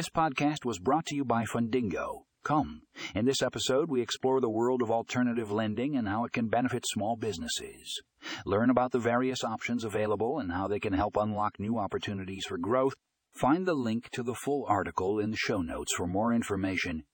This podcast was brought to you by Fundingo. Come. In this episode, we explore the world of alternative lending and how it can benefit small businesses. Learn about the various options available and how they can help unlock new opportunities for growth. Find the link to the full article in the show notes for more information